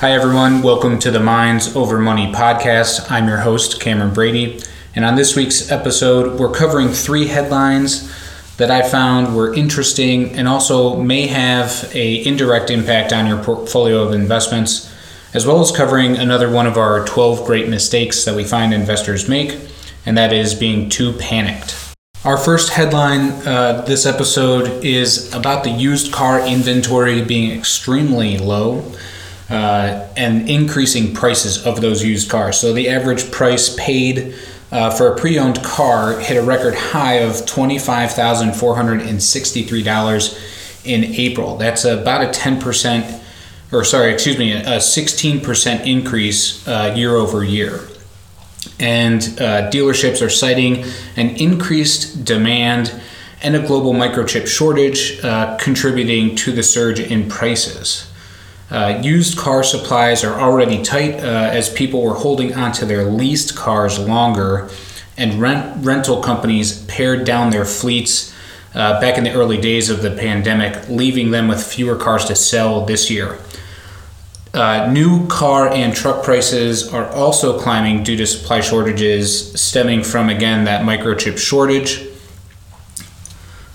Hi, everyone. Welcome to the Minds Over Money podcast. I'm your host, Cameron Brady. And on this week's episode, we're covering three headlines that I found were interesting and also may have a indirect impact on your portfolio of investments, as well as covering another one of our 12 great mistakes that we find investors make, and that is being too panicked. Our first headline uh, this episode is about the used car inventory being extremely low uh, and increasing prices of those used cars. So the average price paid uh, for a pre-owned car hit a record high of $25,463 in April. That's about a 10%, or sorry, excuse me, a 16% increase uh, year over year. And uh, dealerships are citing an increased demand and a global microchip shortage uh, contributing to the surge in prices. Uh, used car supplies are already tight uh, as people were holding onto their leased cars longer, and rent, rental companies pared down their fleets uh, back in the early days of the pandemic, leaving them with fewer cars to sell this year. Uh, new car and truck prices are also climbing due to supply shortages stemming from, again, that microchip shortage.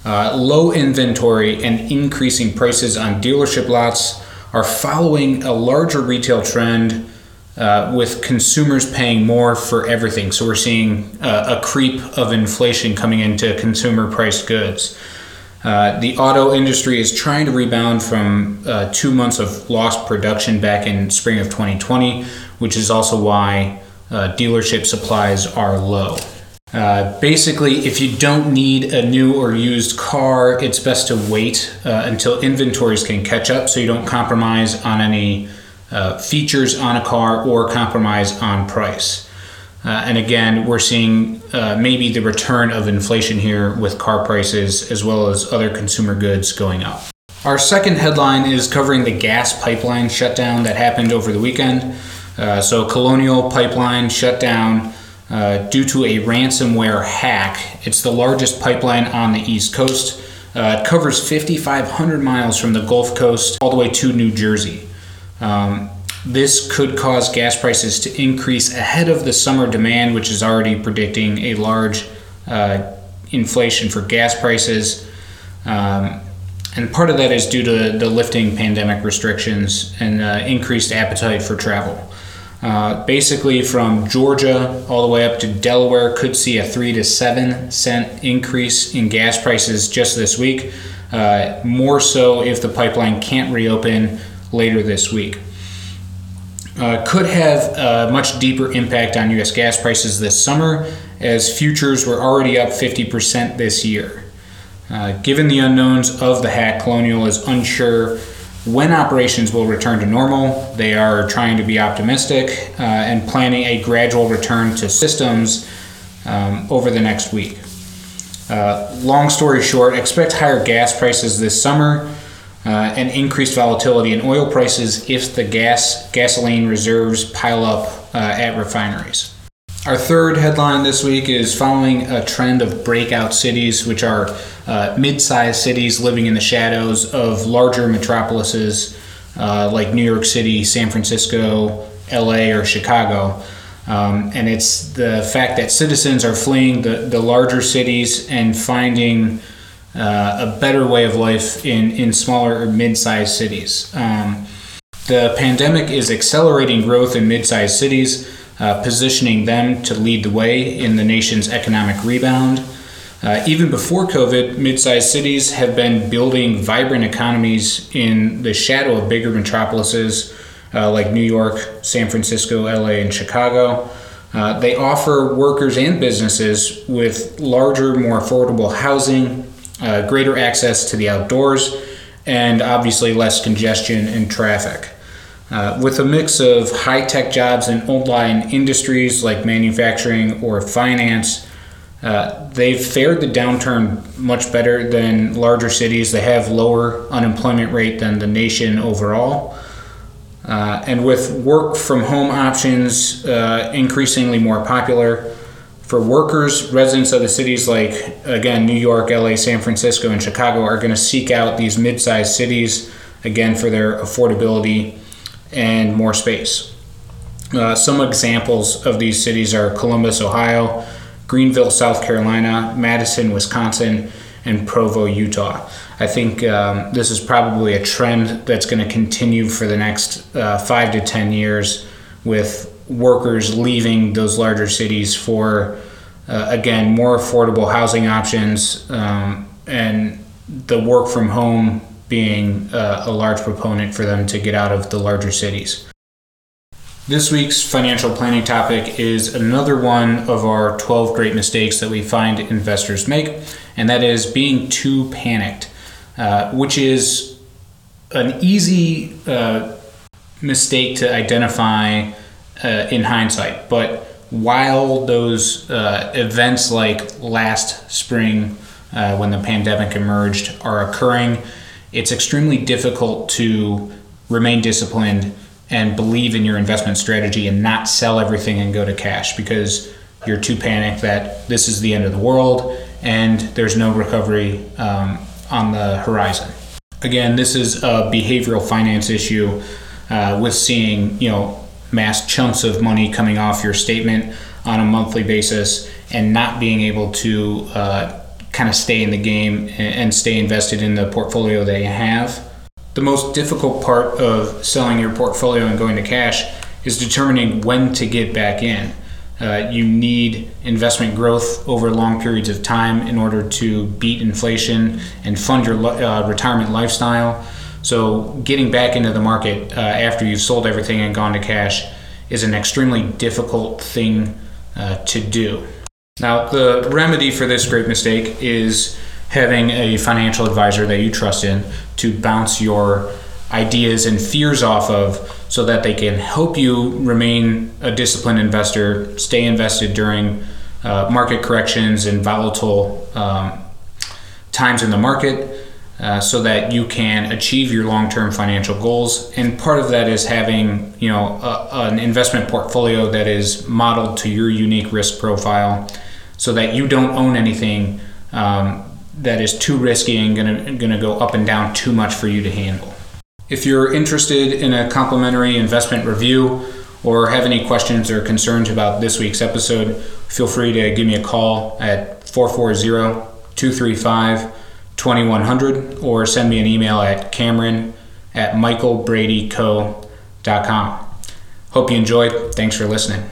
Uh, low inventory and increasing prices on dealership lots are following a larger retail trend uh, with consumers paying more for everything. So we're seeing uh, a creep of inflation coming into consumer priced goods. Uh, the auto industry is trying to rebound from uh, two months of lost production back in spring of 2020, which is also why uh, dealership supplies are low. Uh, basically, if you don't need a new or used car, it's best to wait uh, until inventories can catch up so you don't compromise on any uh, features on a car or compromise on price. Uh, and again, we're seeing uh, maybe the return of inflation here with car prices as well as other consumer goods going up. Our second headline is covering the gas pipeline shutdown that happened over the weekend. So, Colonial Pipeline shut down uh, due to a ransomware hack. It's the largest pipeline on the East Coast. Uh, it covers 5,500 miles from the Gulf Coast all the way to New Jersey. Um, this could cause gas prices to increase ahead of the summer demand, which is already predicting a large uh, inflation for gas prices. Um, and part of that is due to the lifting pandemic restrictions and uh, increased appetite for travel. Uh, basically, from Georgia all the way up to Delaware, could see a three to seven cent increase in gas prices just this week. Uh, more so if the pipeline can't reopen later this week. Uh, could have a much deeper impact on U.S. gas prices this summer, as futures were already up 50% this year. Uh, given the unknowns of the hack, Colonial is unsure when operations will return to normal, they are trying to be optimistic uh, and planning a gradual return to systems um, over the next week. Uh, long story short, expect higher gas prices this summer uh, and increased volatility in oil prices if the gas gasoline reserves pile up uh, at refineries. Our third headline this week is following a trend of breakout cities, which are uh, mid sized cities living in the shadows of larger metropolises uh, like New York City, San Francisco, LA, or Chicago. Um, and it's the fact that citizens are fleeing the, the larger cities and finding uh, a better way of life in, in smaller or mid sized cities. Um, the pandemic is accelerating growth in mid sized cities uh, positioning them to lead the way in the nation's economic rebound. Uh, even before COVID, mid sized cities have been building vibrant economies in the shadow of bigger metropolises uh, like New York, San Francisco, LA, and Chicago. Uh, they offer workers and businesses with larger, more affordable housing, uh, greater access to the outdoors, and obviously less congestion and traffic. Uh, with a mix of high tech jobs in old line industries like manufacturing or finance, uh, they've fared the downturn much better than larger cities. They have lower unemployment rate than the nation overall. Uh, and with work from home options uh, increasingly more popular for workers, residents of the cities like, again, New York, LA, San Francisco, and Chicago are going to seek out these mid sized cities, again, for their affordability and more space. Uh, some examples of these cities are Columbus, Ohio, Greenville, South Carolina, Madison, Wisconsin, and Provo, Utah. I think um, this is probably a trend that's going to continue for the next uh, five to 10 years with workers leaving those larger cities for, uh, again, more affordable housing options um, and the work from home being uh, a large proponent for them to get out of the larger cities. This week's financial planning topic is another one of our 12 great mistakes that we find investors make, and that is being too panicked, uh, which is an easy uh, mistake to identify uh, in hindsight. But while those uh, events like last spring, uh, when the pandemic emerged, are occurring, it's extremely difficult to remain disciplined and believe in your investment strategy and not sell everything and go to cash because you're too panicked that this is the end of the world and there's no recovery um, on the horizon. Again, this is a behavioral finance issue uh, with seeing you know mass chunks of money coming off your statement on a monthly basis and not being able to uh, kind of stay in the game and stay invested in the portfolio they have the most difficult part of selling your portfolio and going to cash is determining when to get back in. Uh, you need investment growth over long periods of time in order to beat inflation and fund your uh, retirement lifestyle. So, getting back into the market uh, after you've sold everything and gone to cash is an extremely difficult thing uh, to do. Now, the remedy for this great mistake is having a financial advisor that you trust in to bounce your ideas and fears off of so that they can help you remain a disciplined investor, stay invested during uh, market corrections and volatile um, times in the market. Uh, so that you can achieve your long-term financial goals, and part of that is having you know a, an investment portfolio that is modeled to your unique risk profile, so that you don't own anything um, that is too risky and gonna gonna go up and down too much for you to handle. If you're interested in a complimentary investment review or have any questions or concerns about this week's episode, feel free to give me a call at 440 235 2100 or send me an email at cameron at michaelbradyco.com. Hope you enjoyed. Thanks for listening.